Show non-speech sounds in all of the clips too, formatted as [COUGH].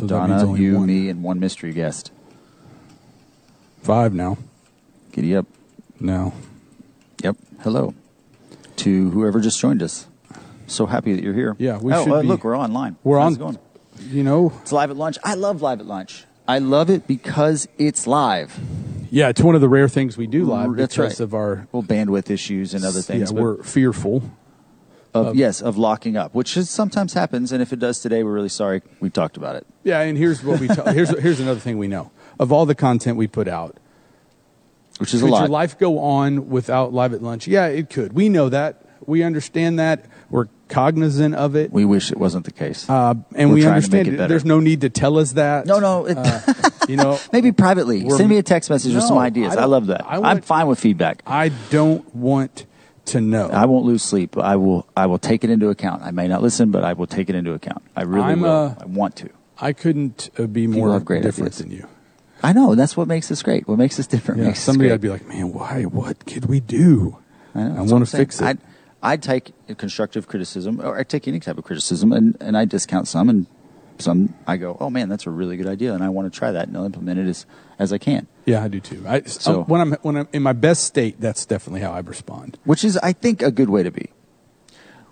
So Donna, you, one. me, and one mystery guest. Five now. Giddy up. Now. Yep. Hello to whoever just joined us. So happy that you're here. Yeah, we oh, should uh, be- look, we're online. We're How's on. it going? You know, It's live at lunch. I love live at lunch. I love it because it's live. yeah, it's one of the rare things we do live That's because right. of our. Well, bandwidth issues and other things. yeah, we're fearful. Of, yes, of locking up, which is, sometimes happens. And if it does today, we're really sorry. We talked about it. Yeah, and here's what we. ta- [LAUGHS] here's here's another thing we know of all the content we put out. Which is Could a lot. your life go on without live at lunch? Yeah, it could. We know that. We understand that. We're cognizant of it. we wish it wasn't the case. Uh, and We're we trying to make understand it it. There's no need to tell us that. no, no. It, [LAUGHS] You know, maybe privately. Send me a text message with some ideas. I I, love that. I I'm fine with feedback. I don't want to know. I won't lose sleep. I will. I will take it into account. I may not listen, but I will take it into account. I really I'm, will. uh, I want to. I couldn't uh, be more different ideas. than you. I know. That's what makes us great. What makes us different Yeah, somebody I'd be like, man, why? What could we do? I, know, I want to fix it. I'd, I'd take constructive criticism, or I'd take any type of criticism, and, and I discount some, and some I go, oh man, that's a really good idea, and I want to try that, and I'll implement it as as I can. yeah, I do too. I, So- when I'm when I'm in my best state, that's definitely how I respond. which is, I think, a good way to be.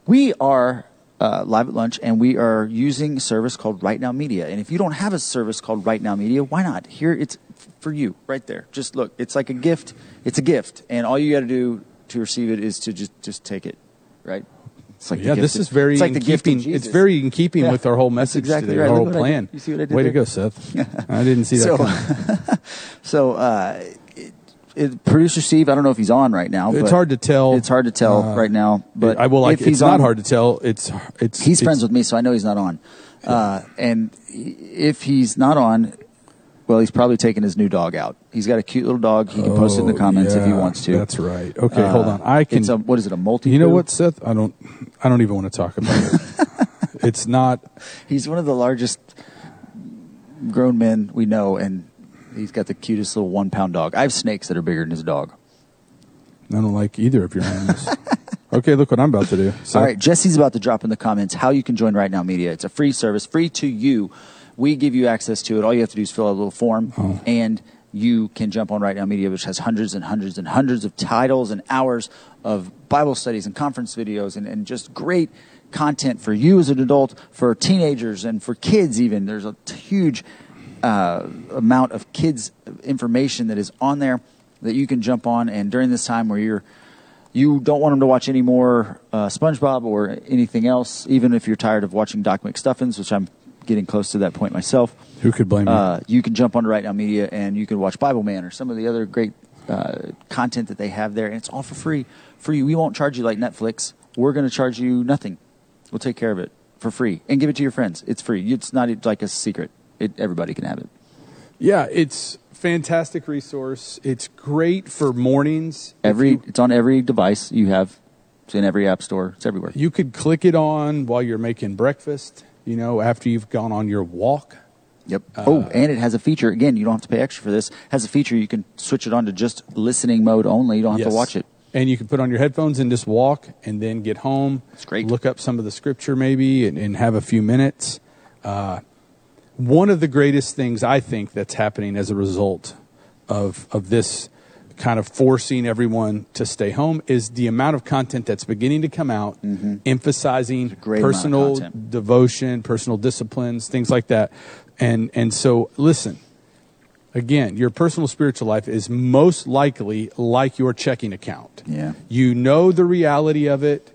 We are uh, live at lunch, and we are using a service called Right Now Media. And if you don't have a service called Right Now Media, why not? Here, it's f- for you, right there. Just look, it's like a gift. It's a gift, and all you got to do to receive it is to just just take it, right? It's like yeah, this of- is very It's like in keeping. It's very in keeping Yeah, with our whole message exactly today, right. our whole what I did. plan. You see what I did Way to go, Seth. [LAUGHS] I didn't see that So- coming. [LAUGHS] So, uh, it, it, producer Steve, I don't know if he's on right now. It's hard to tell. It's hard to tell Uh, right now. But I will like. if he's not on, hard to tell. It's it's. He's it's, friends with me, so I know he's not on. Uh, and if he's not on, well, he's probably taking his new dog out. He's got a cute little dog. He can post it in the Oh, comments if he wants to. That's right. Okay, Uh, hold on. I can. It's a, what is it? A multi. you know what, Seth? I don't. I don't even want to talk about it. [LAUGHS] it's not. He's one of the largest grown men we know, and he's got the cutest little one pound dog. I have snakes that are bigger than his dog. I don't like either of your animals. [LAUGHS] okay, look what I'm about to do. So, All right, Jesse's about to drop in the comments how you can join Right Now Media. It's a free service, free to you. We give you access to it. All you have to do is fill out a little form, Oh. and you can jump on Right Now Media, which has hundreds and hundreds and hundreds of titles and hours of Bible studies and conference videos and, and just great content for you as an adult, for teenagers, and for kids even. There's a huge uh, amount of kids information that is on there that you can jump on. And during this time where you're you don't want them to watch any more uh, SpongeBob or anything else, even if you're tired of watching Doc McStuffins, which I'm getting close to that point myself. who could blame you? Uh, you can jump onto Right Now Media and you can watch Bible Man or some of the other great uh, content that they have there, and it's all for free. For you, we won't charge you like Netflix. We're going to charge you nothing. We'll take care of it for free and give it to your friends. It's free. It's not like a secret. It, everybody can have it. yeah, it's fantastic resource. It's great for mornings. Every you, it's on every device you have. It's in every app store. It's everywhere. you could click it on while you're making breakfast. You know, after you've gone on your walk. Yep. oh, and it has a feature. Again, you don't have to pay extra for this. It has a feature you can switch it on to just listening mode only. You don't have Yes. to watch it. And you can put on your headphones and just walk and then get home. It's great. Look up some of the scripture maybe and, and have a few minutes. Uh, one of the greatest things I think that's happening as a result of, of this kind of forcing everyone to stay home is the amount of content that's beginning to come out emphasizing Mm-hmm. of personal devotion, personal disciplines, things like that. And and so listen, again, your personal spiritual life is most likely like your checking account. Yeah. You know the reality of it,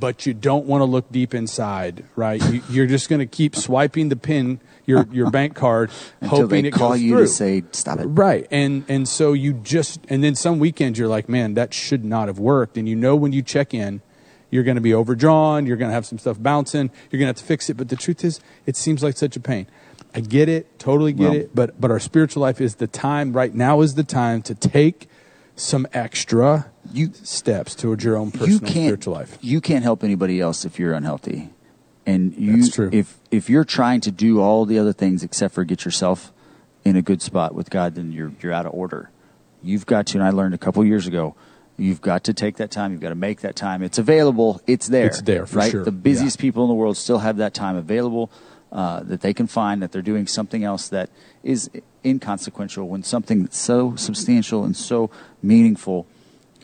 but you don't want to look deep inside, right? You, you're just going to keep swiping the pin, your your bank card, [LAUGHS] Until hoping they it call goes you through. to say, stop it. Right. And and so you just and then some weekends you're like, man, that should not have worked. And you know when you check in, you're going to be overdrawn, you're going to have some stuff bouncing, you're going to have to fix it, but the truth is it seems like such a pain. I get it, totally get Well- it, but but our spiritual life is the time right now is the time to take some extra You- steps towards your own personal you can't, spiritual life. You can't help anybody else if you're unhealthy. And you, if if you're trying to do all the other things except for get yourself in a good spot with God, then you're you're out of order. You've got to, and I learned a couple years ago, you've got to take that time. You've got to make that time. It's available. It's there. It's there, for right? sure. The busiest Yeah. people in the world still have that time available. uh, that they can find that they're doing something else that is inconsequential when something that's so substantial and so meaningful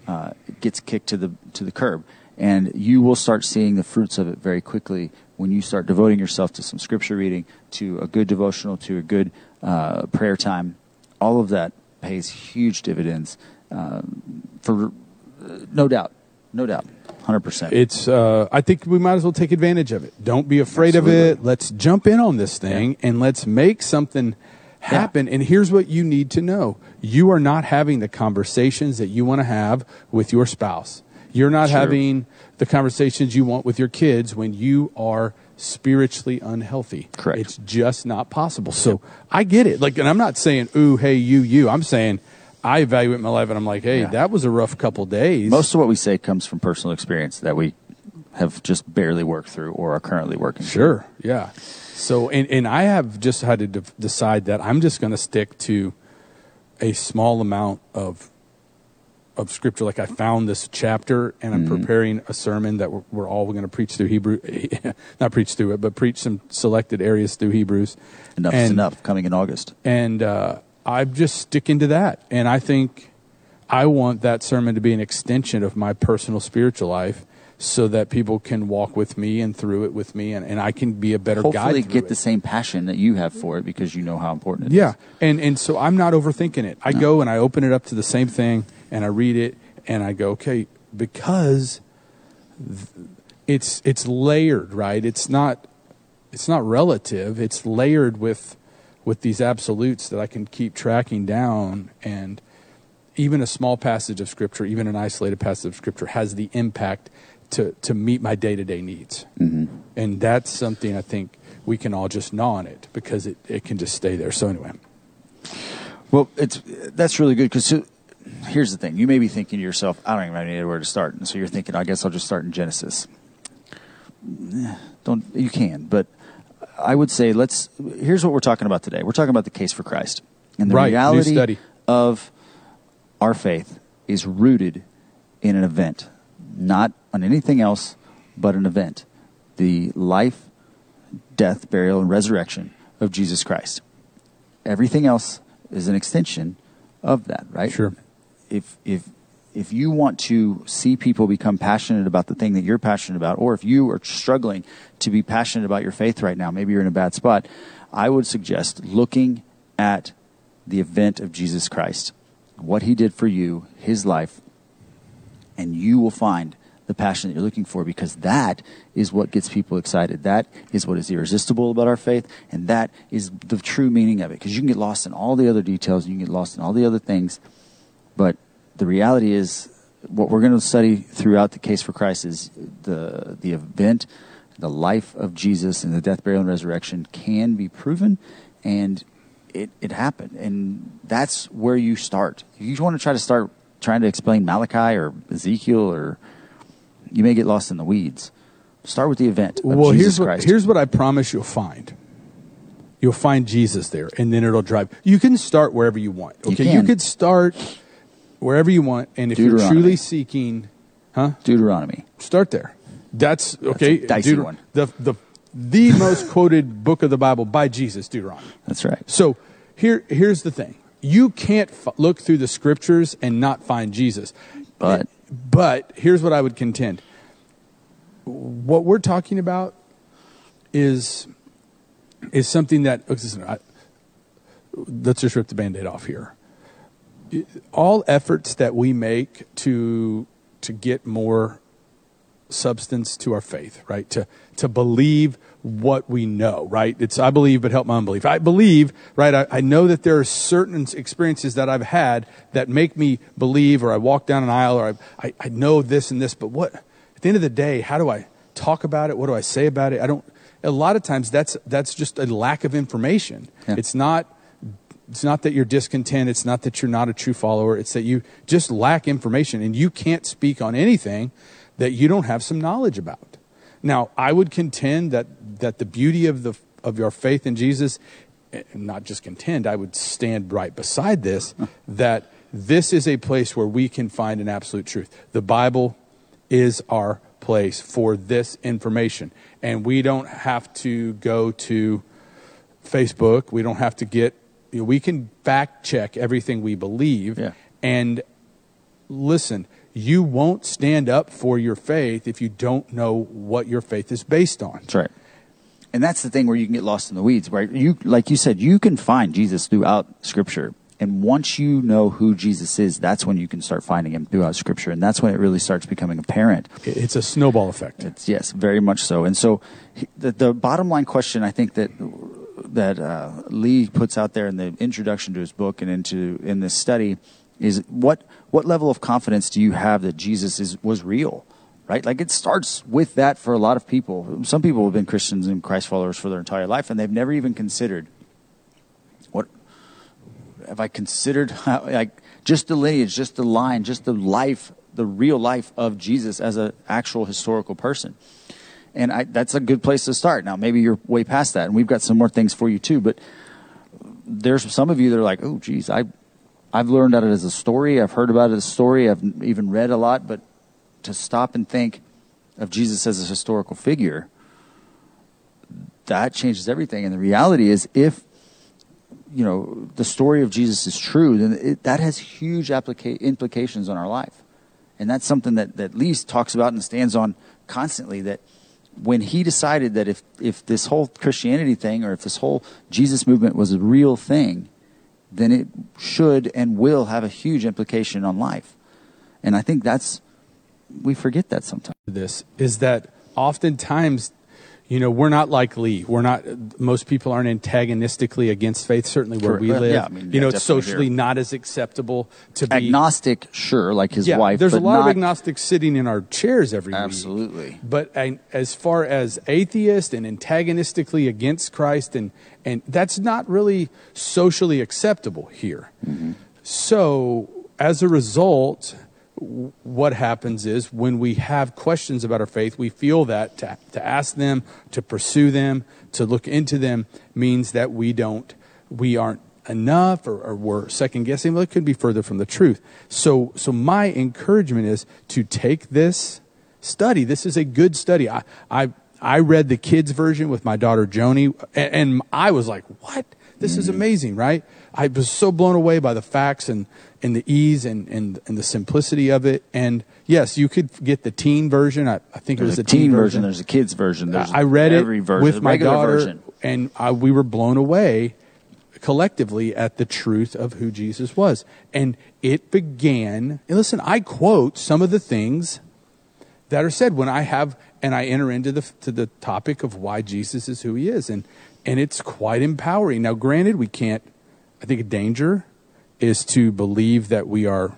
uh, gets kicked to the to the curb. And you will start seeing the fruits of it very quickly when you start devoting yourself to some scripture reading, to a good devotional, to a good uh, prayer time. All of that pays huge dividends um, for uh, no doubt, no doubt, hundred percent. It's. Uh, I think we might as well take advantage of it. Don't be afraid Absolutely. of it. Let's jump in on this thing and let's make something happen. And here's what you need to know: you are not having the conversations that you want to have with your spouse. You're not True. having the conversations you want with your kids when you are spiritually unhealthy. Correct. It's just not possible. So I get it. Like, and I'm not saying, "Ooh, hey, you, you." I'm saying. I evaluate my life and I'm like, hey, Yeah. that was a rough couple days. Most of what we say comes from personal experience that we have just barely worked through or are currently working through. Sure. Yeah. So, and, and I have just had to de- decide that I'm just going to stick to a small amount of of scripture. Like I found this chapter, and I'm preparing a sermon that we're, we're all going to preach through Hebrew, [LAUGHS] not preach through it, but preach some selected areas through Hebrews. Enough and, is enough coming in August. And uh, I'm just sticking to that. And I think I want that sermon to be an extension of my personal spiritual life. So that people can walk with me and through it with me, and, and I can be a better guide. Hopefully, get it. the same passion that you have for it because you know how important it is. Yeah, and and so I'm not overthinking it. I go and I open it up to the same thing, and I read it, and I go, okay, because it's it's layered, right? It's not it's not relative. It's layered with with these absolutes that I can keep tracking down, and even a small passage of scripture, even an isolated passage of scripture, has the impact to to meet my day to day needs, mm-hmm. and that's something I think we can all just gnaw on it because it, it can just stay there. So anyway. Well, it's that's really good because here's the thing: you may be thinking to yourself, "I don't even know where to start," and so you're thinking, "I guess I'll just start in Genesis." Eh, Don't you can, but I would say let's. Here's what we're talking about today. We're talking about the case for Christ, and the Right, reality of our faith is rooted in an event, not on anything else, but an event: the life, death, burial, and resurrection of Jesus Christ. Everything else is an extension of that, right? Sure. If if if you want to see people become passionate about the thing that you're passionate about, or if you are struggling to be passionate about your faith right now, maybe you're in a bad spot, I would suggest looking at the event of Jesus Christ, what he did for you, his life, and you will find the passion that you're looking for because that is what gets people excited. That is what is irresistible about our faith, and that is the true meaning of it. Because you can get lost in all the other details, you can get lost in all the other things, but the reality is what we're going to study throughout the case for Christ is the the event, the life of Jesus, and the death, burial, and resurrection can be proven, and it it happened, and that's where you start. If you want to try to start trying to explain Malachi or Ezekiel, or you may get lost in the weeds. Start with the event. Of well, Jesus here's what, Christ. here's what I promise you'll find. You'll find Jesus there, and then it'll drive. You can start wherever you want. You Okay, can. could start wherever you want, and if you're truly seeking, huh? Deuteronomy. Start there. That's okay. Uh, dicey one. The the the most quoted book of the Bible by Jesus, Deuteronomy. That's right. So here here's the thing: you can't f- look through the scriptures and not find Jesus. But- but here's what I would contend: what we're talking about is is something that oh, listen, I, let's just rip the band-aid off here all efforts that we make to to get more substance to our faith right? To to believe what we know right? It's i believe but help my unbelief. I believe right? I, I know that there are certain experiences that i've had that make me believe or i walk down an aisle or I, I, I know this and this but what at the end of the day how do i talk about it? What do i say about it? I don't a lot of times that's that's just a lack of information. Yeah. it's not it's not that you're discontent. It's not that you're not a true follower. It's that you just lack information and you can't speak on anything that you don't have some knowledge about. Now, I would contend that, that the beauty of, the, of your faith in Jesus, and not just contend, I would stand right beside this, [LAUGHS] that this is a place where we can find an absolute truth. The Bible is our place for this information. And we don't have to go to Facebook. We don't have to get, you know, we can fact check everything we believe. Yeah. And listen, you won't stand up for your faith if you don't know what your faith is based on. That's right. And that's the thing where you can get lost in the weeds, right? You, like you said, you can find Jesus throughout Scripture. And once you know who Jesus is, that's when you can start finding him throughout Scripture. And that's when it really starts becoming apparent. It's a snowball effect. It's, yes, very much so. And so the, the bottom line question I think that that uh, Lee puts out there in the introduction to his book and into in this study is what what level of confidence do you have that Jesus is was real? Right? Like it starts with that for a lot of people. Some people have been Christians and Christ followers for their entire life and they've never even considered what have I considered [LAUGHS] how, like just the lineage, just the line, just the life, the real life of Jesus as an actual historical person. And I, that's a good place to start. Now, maybe you're way past that, and we've got some more things for you too. But there's some of you that are like, "Oh, geez, I, I've learned about it as a story. I've heard about it as a story. I've even read a lot." But to stop and think of Jesus as a historical figure, that changes everything. And the reality is, if you know the story of Jesus is true, then it, that has huge applica- implications on our life, and that's something that that Lee talks about and stands on constantly. That when he decided that if if this whole Christianity thing or if this whole Jesus movement was a real thing, then it should and will have a huge implication on life, and I think that's we forget that sometimes. this is that oftentimes you know we're not like lee we're not most people aren't antagonistically against faith certainly where we live Yeah, I mean, you yeah, know it's socially here. not as acceptable to be Agnostic, sure, like his yeah, wife. there's a lot of agnostics sitting in our chairs every week Absolutely. but as far as atheist and antagonistically against Christ, and and that's not really socially acceptable here. Mm-hmm. So as a result, what happens is when we have questions about our faith, we feel that to, to ask them, to pursue them, to look into them means that we don't, we aren't enough or, or we're second guessing. Well, it could be further from the truth. So, so my encouragement is to take this study. This is a good study. I, I, I read the kids version with my daughter Joni, and, and I was like, "What? This is mm. amazing!" Right? I was so blown away by the facts and, and the ease and, and, and the simplicity of it. And yes, you could get the teen version. I, I think it was a the teen version. There's a kids version. There's I read every it version, with my daughter, version. and I, we were blown away collectively at the truth of who Jesus was. And it began. And listen, I quote some of the things that are said when I have and I enter into the to the topic of why Jesus is who he is, and and it's quite empowering. Now, granted, we can't. I think a danger is to believe that we are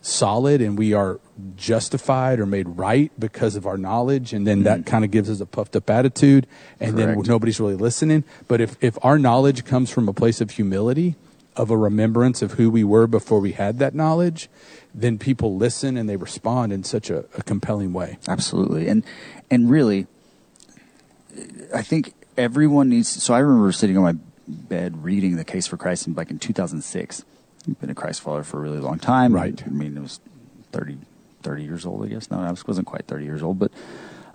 solid and we are justified or made right because of our knowledge and then that mm-hmm. kind of gives us a puffed up attitude and then nobody's really listening. But if if our knowledge comes from a place of humility of a remembrance of who we were before we had that knowledge then people listen and they respond in such a, a compelling way. Absolutely. And and really I think everyone needs so I remember sitting on my bed reading the case for Christ in like in 2006. I've been a Christ follower for a really long time. Right. I mean, it was 30, 30 years old, I guess. No, I was- wasn't quite 30 years old, but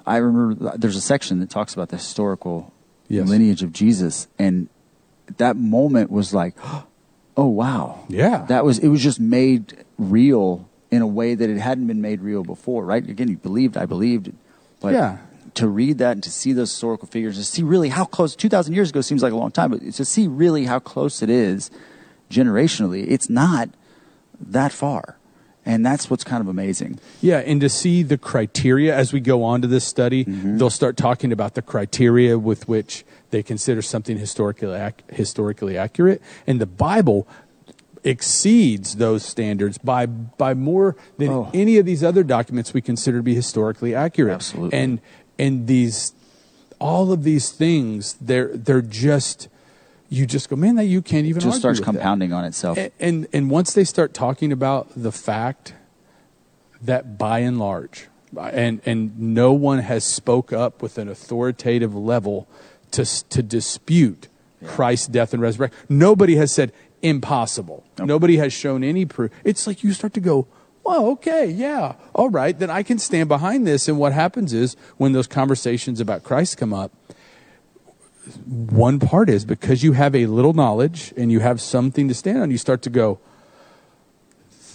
I remember there's a section that talks about the historical Yes. lineage of Jesus and that moment was like [GASPS] oh wow. Yeah. That was it was just made real in a way that it hadn't been made real before, right? Again, you believed, I believed. But Yeah. To read that and to see those historical figures, to see really how close 2000 years ago seems like a long time, but to see really how close it is generationally, it's not that far. And that's what's kind of amazing. Yeah, and to see the criteria as we go on to this study, mm-hmm. they'll start talking about the criteria with which they consider something historically ac- historically accurate, and the Bible exceeds those standards by by more than Oh. any of these other documents we consider to be historically accurate. Absolutely. And and these all of these things they're they're just you just go, man, that you can't even It just starts with that." compounding on itself. And, and and once they start talking about the fact that by and large, and and no one has spoke up with an authoritative level to to dispute Christ's death and resurrection. Nobody has said impossible. Nope. Nobody has shown any proof. It's like you start to go, well, okay, yeah, all right, then I can stand behind this. And what happens is when those conversations about Christ come up, one part is because you have a little knowledge and you have something to stand on, you start to go,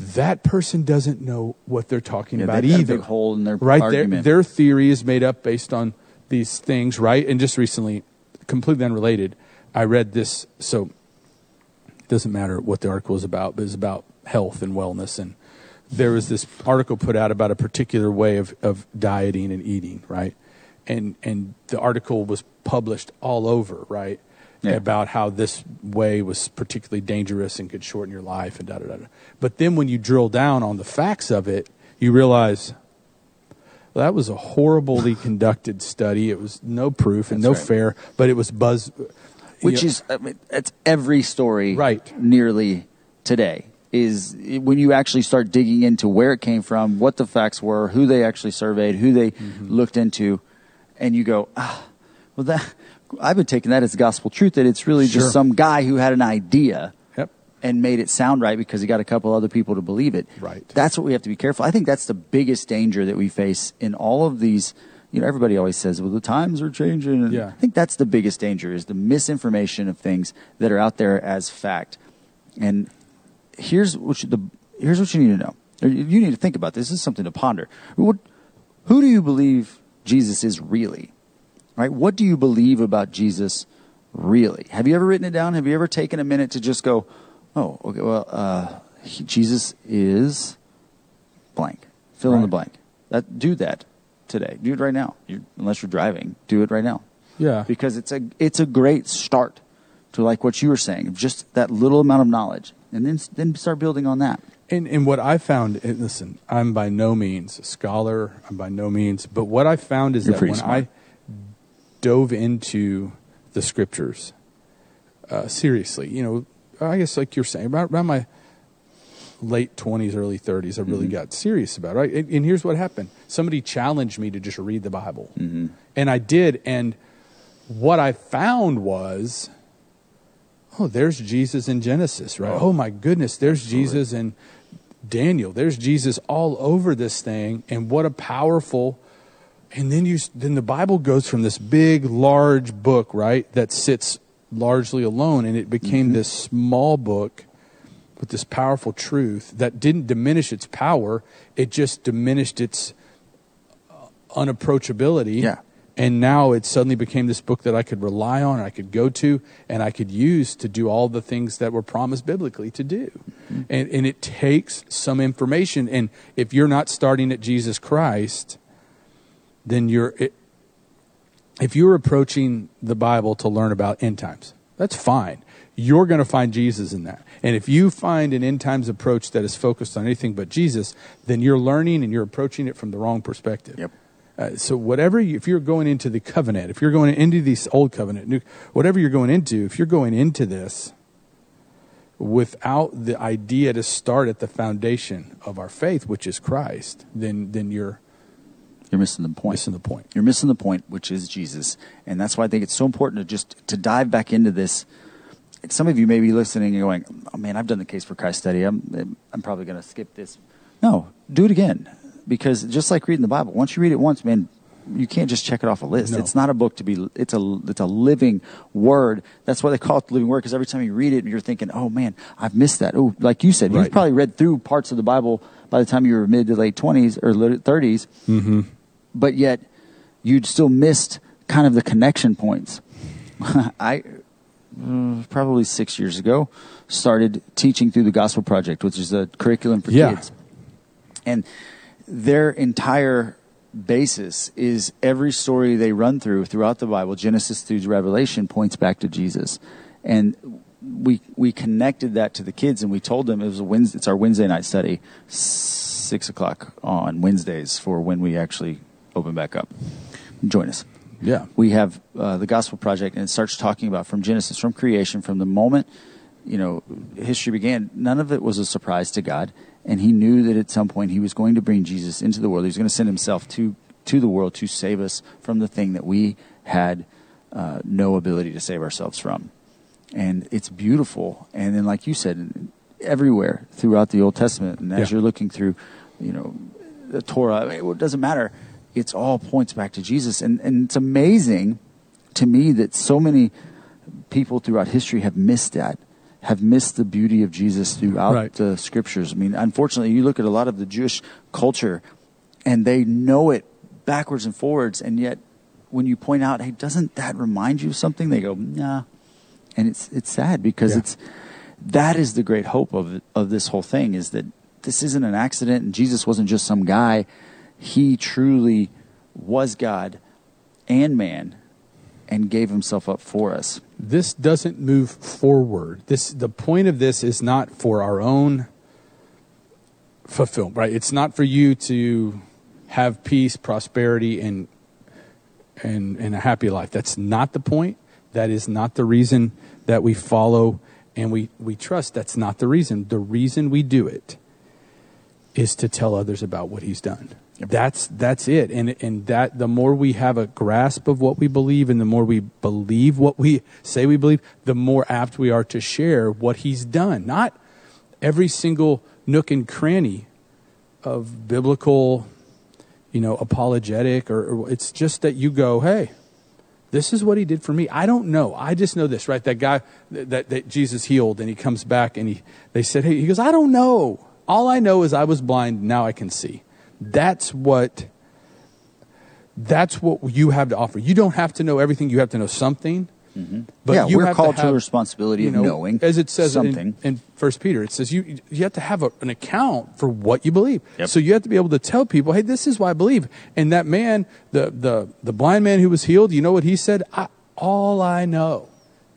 that person doesn't know what they're talking Yeah, about they've got a either. big hole in their right their, their theory is made up based on these things, right? And just recently, completely unrelated, I read this. So it doesn't matter what the article is about, but it's about health and wellness. And there was this article put out about a particular way of, of dieting and eating, right? And and the article was published all over, right? Yeah. About how this way was particularly dangerous and could shorten your life and da da da. But then when you drill down on the facts of it, you realize well, that was a horribly [SIGHS] conducted study. It was no proof and That's no right. fair, but it was buzz. which you know, is I mean, that's every story Right. nearly today is when you actually start digging into where it came from what the facts were who they actually surveyed who they Mm-hmm. looked into and you go ah well that i've been taking that as gospel truth that it's really Sure. just some guy who had an idea Yep. and made it sound right because he got a couple other people to believe it. Right. That's what we have to be careful. I think that's the biggest danger that we face in all of these. You know, everybody always says, "Well, the times are changing." And Yeah. I think that's the biggest danger is the misinformation of things that are out there as fact. And here's what you, the here's what you need to know. You need to think about this. This is something to ponder. What, who do you believe Jesus is really? Right? What do you believe about Jesus really? Have you ever written it down? Have you ever taken a minute to just go, "Oh, okay, well, uh, he, Jesus is blank. Fill in the blank." That do that today. Do it right now. you unless you're driving, do it right now Yeah. because it's a it's a great start to like what you were saying, just that little amount of knowledge, and then then start building on that. And, and what I found, and listen, I'm by no means a scholar. I'm by no means, but what I found is You're that when smart. I dove into the scriptures uh, seriously, you know, I guess like you're saying, about around my late 20s, early 30s, I really Mm-hmm. got serious about it. Right? And, and here's what happened: somebody challenged me to just read the Bible, Mm-hmm. and I did. And what I found was oh, there's Jesus in Genesis, right? Oh, my goodness, there's Jesus in Daniel. There's Jesus all over this thing, and what a powerful. And then you, then the Bible goes from this big, large book, right, that sits largely alone, and it became this small book with this powerful truth that didn't diminish its power; it just diminished its uh, unapproachability. Yeah. And now it suddenly became this book that I could rely on, and I could go to, and I could use to do all the things that were promised biblically to do. Mm-hmm. And, and it takes some information. And if you're not starting at Jesus Christ, then you're, it, if you're approaching the Bible to learn about end times, that's fine. You're going to find Jesus in that. And if you find an end times approach that is focused on anything but Jesus, then you're learning and you're approaching it from the wrong perspective. Yep. Uh, so whatever, you, if you're going into the covenant, if you're going into this old covenant, new, whatever you're going into, if you're going into this without the idea to start at the foundation of our faith, which is Christ, then then you're You're missing the point. missing the point. You're missing the point, which is Jesus, and that's why I think it's so important to just to dive back into this. Some of you may be listening and going, "Oh man, I've done the case for Christ study. I'm I'm probably going to skip this." No, do it again, because just like reading the Bible, once you read it once, man, you can't just check it off a list. No. It's not a book to be. It's a it's a living word. That's why they call it the living word, because every time you read it, you're thinking, "Oh man, I've missed that." Oh, like you said, Right. you've probably read through parts of the Bible by the time you were mid to late twenties or lit- 30s but yet you'd still missed kind of the connection points. [LAUGHS] I uh, probably six years ago started teaching through the Gospel Project, which is a curriculum for Yeah. kids, and their entire basis is every story they run through throughout the Bible, Genesis through Revelation, points back to Jesus, and we we connected that to the kids, and we told them it was a Wednesday. It's our Wednesday night study, six o'clock on Wednesdays for when we actually open back up. Join us Yeah. we have uh, the gospel project and it starts talking about from genesis from creation from the moment you know history began none of it was a surprise to god and he knew that at some point he was going to bring jesus into the world he was going to send himself to to the world to save us from the thing that we had uh, no ability to save ourselves from and it's beautiful and then like you said everywhere throughout the Old Testament. And as Yeah. you're looking through, you know, the Torah, I mean, it doesn't matter. It's all points back to Jesus. And, and it's amazing to me that so many people throughout history have missed that, have missed the beauty of Jesus throughout Right. the scriptures. I mean, unfortunately, you look at a lot of the Jewish culture and they know it backwards and forwards. And yet, when you point out, hey, doesn't that remind you of something? They go, nah. And it's, it's sad because Yeah. it's, that is the great hope of, of this whole thing is that this isn't an accident and Jesus wasn't just some guy. He truly was God and man and gave himself up for us. This doesn't move forward. This the point of this is not for our own fulfillment, right? It's not for you to have peace, prosperity, and and and a happy life. That's not the point. That is not the reason that we follow and we we trust. That's not the reason. The reason we do it is to tell others about what he's done. That's that's it. And and that the more we have a grasp of what we believe and the more we believe what we say we believe, the more apt we are to share what he's done. Not every single nook and cranny of biblical, you know, apologetic or, or it's just that you go, "Hey, this is what he did for me. I don't know. I just know this, right? That guy that, that, that Jesus healed and he comes back and he, they said, Hey, he goes, I don't know. All I know is I was blind. Now I can see. That's what, that's what you have to offer. You don't have to know everything. You have to know something. Mm-hmm. But yeah, you we're have called to, have, a responsibility you of knowing as it says something. in, in First Peter. It says you you have to have a, an account for what you believe. Yep. So you have to be able to tell people, hey, this is why I believe. And that man, the the the blind man who was healed, you know what he said? I, all I know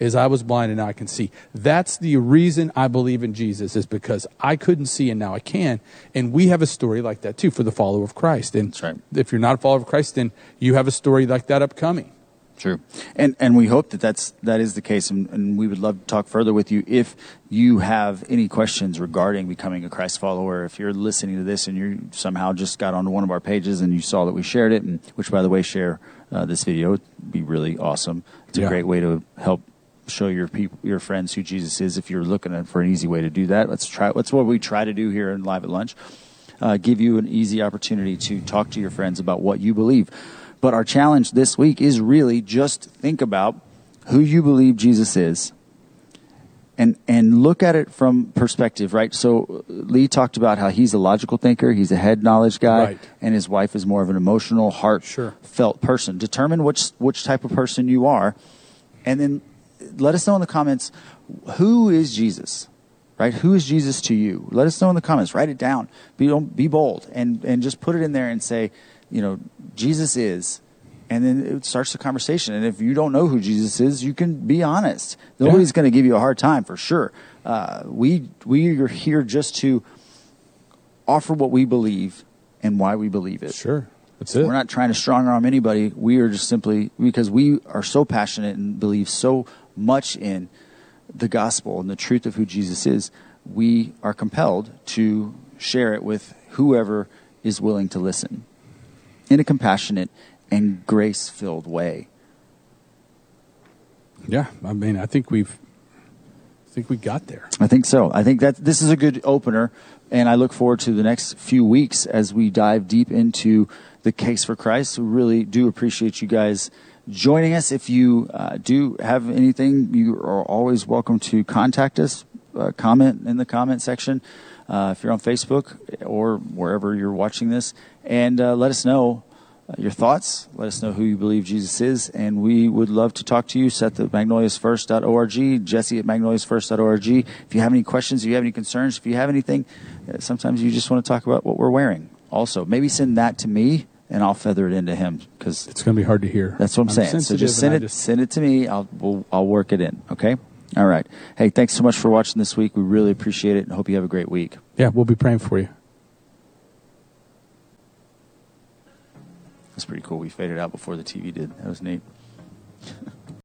is I was blind and now I can see. That's the reason I believe in Jesus is because I couldn't see and now I can. And we have a story like that too for the follower of Christ. And That's right. if you're not a follower of Christ, then you have a story like that upcoming. True, and and we hope that that's that is the case, and, and we would love to talk further with you if you have any questions regarding becoming a Christ follower. If you're listening to this and you somehow just got onto one of our pages and you saw that we shared it, and which by the way, share uh, this video It'd be really awesome. It's a Yeah. great way to help show your people, your friends who Jesus is. If you're looking for an easy way to do that, let's try. That's what we try to do here in Live at Lunch. Uh, give you an easy opportunity to talk to your friends about what you believe. But our challenge this week is really just think about who you believe Jesus is and and look at it from perspective, right? So Lee talked about how he's a logical thinker, he's a head knowledge guy, Right. and his wife is more of an emotional, heart Sure. felt person. Determine which which type of person you are, and then let us know in the comments who is Jesus, right? Who is Jesus to you? Let us know in the comments. Write it down. Be don't be bold and and just put it in there and say, you know, Jesus is. And then it starts the conversation. And if you don't know who Jesus is, you can be honest. Nobody's going to give you a hard time for sure. Uh, we we are here just to offer what we believe and why we believe it. Sure. That's it. We're not trying to strong arm anybody. We are just simply because we are so passionate and believe so much in the gospel and the truth of who Jesus is. We are compelled to share it with whoever is willing to listen in a compassionate and grace filled way. yeah. I mean, I think we've, I think we got there. I think so. I think that this is a good opener, and I look forward to the next few weeks as we dive deep into the case for Christ. We really do appreciate you guys joining us. If you uh, do have anything, you are always welcome to contact us. Uh, comment in the comment section uh, if you're on Facebook or wherever you're watching this, and uh, let us know uh, your thoughts. Let us know who you believe Jesus is, and we would love to talk to you. Seth at magnoliasfirst.org, Jesse at magnoliasfirst.org. If you have any questions, if you have any concerns, if you have anything, sometimes you just want to talk about what we're wearing. Also, maybe send that to me, and I'll feather it into him because It's going to be hard to hear. that's what I'm, saying. So just send it, just- send it to me. I'll we'll, I'll work it in. Okay. All right. Hey, thanks so much for watching this week. We really appreciate it, and hope you have a great week. yeah, we'll be praying for you. That's pretty cool. We faded out before the TV did. That was neat. [LAUGHS]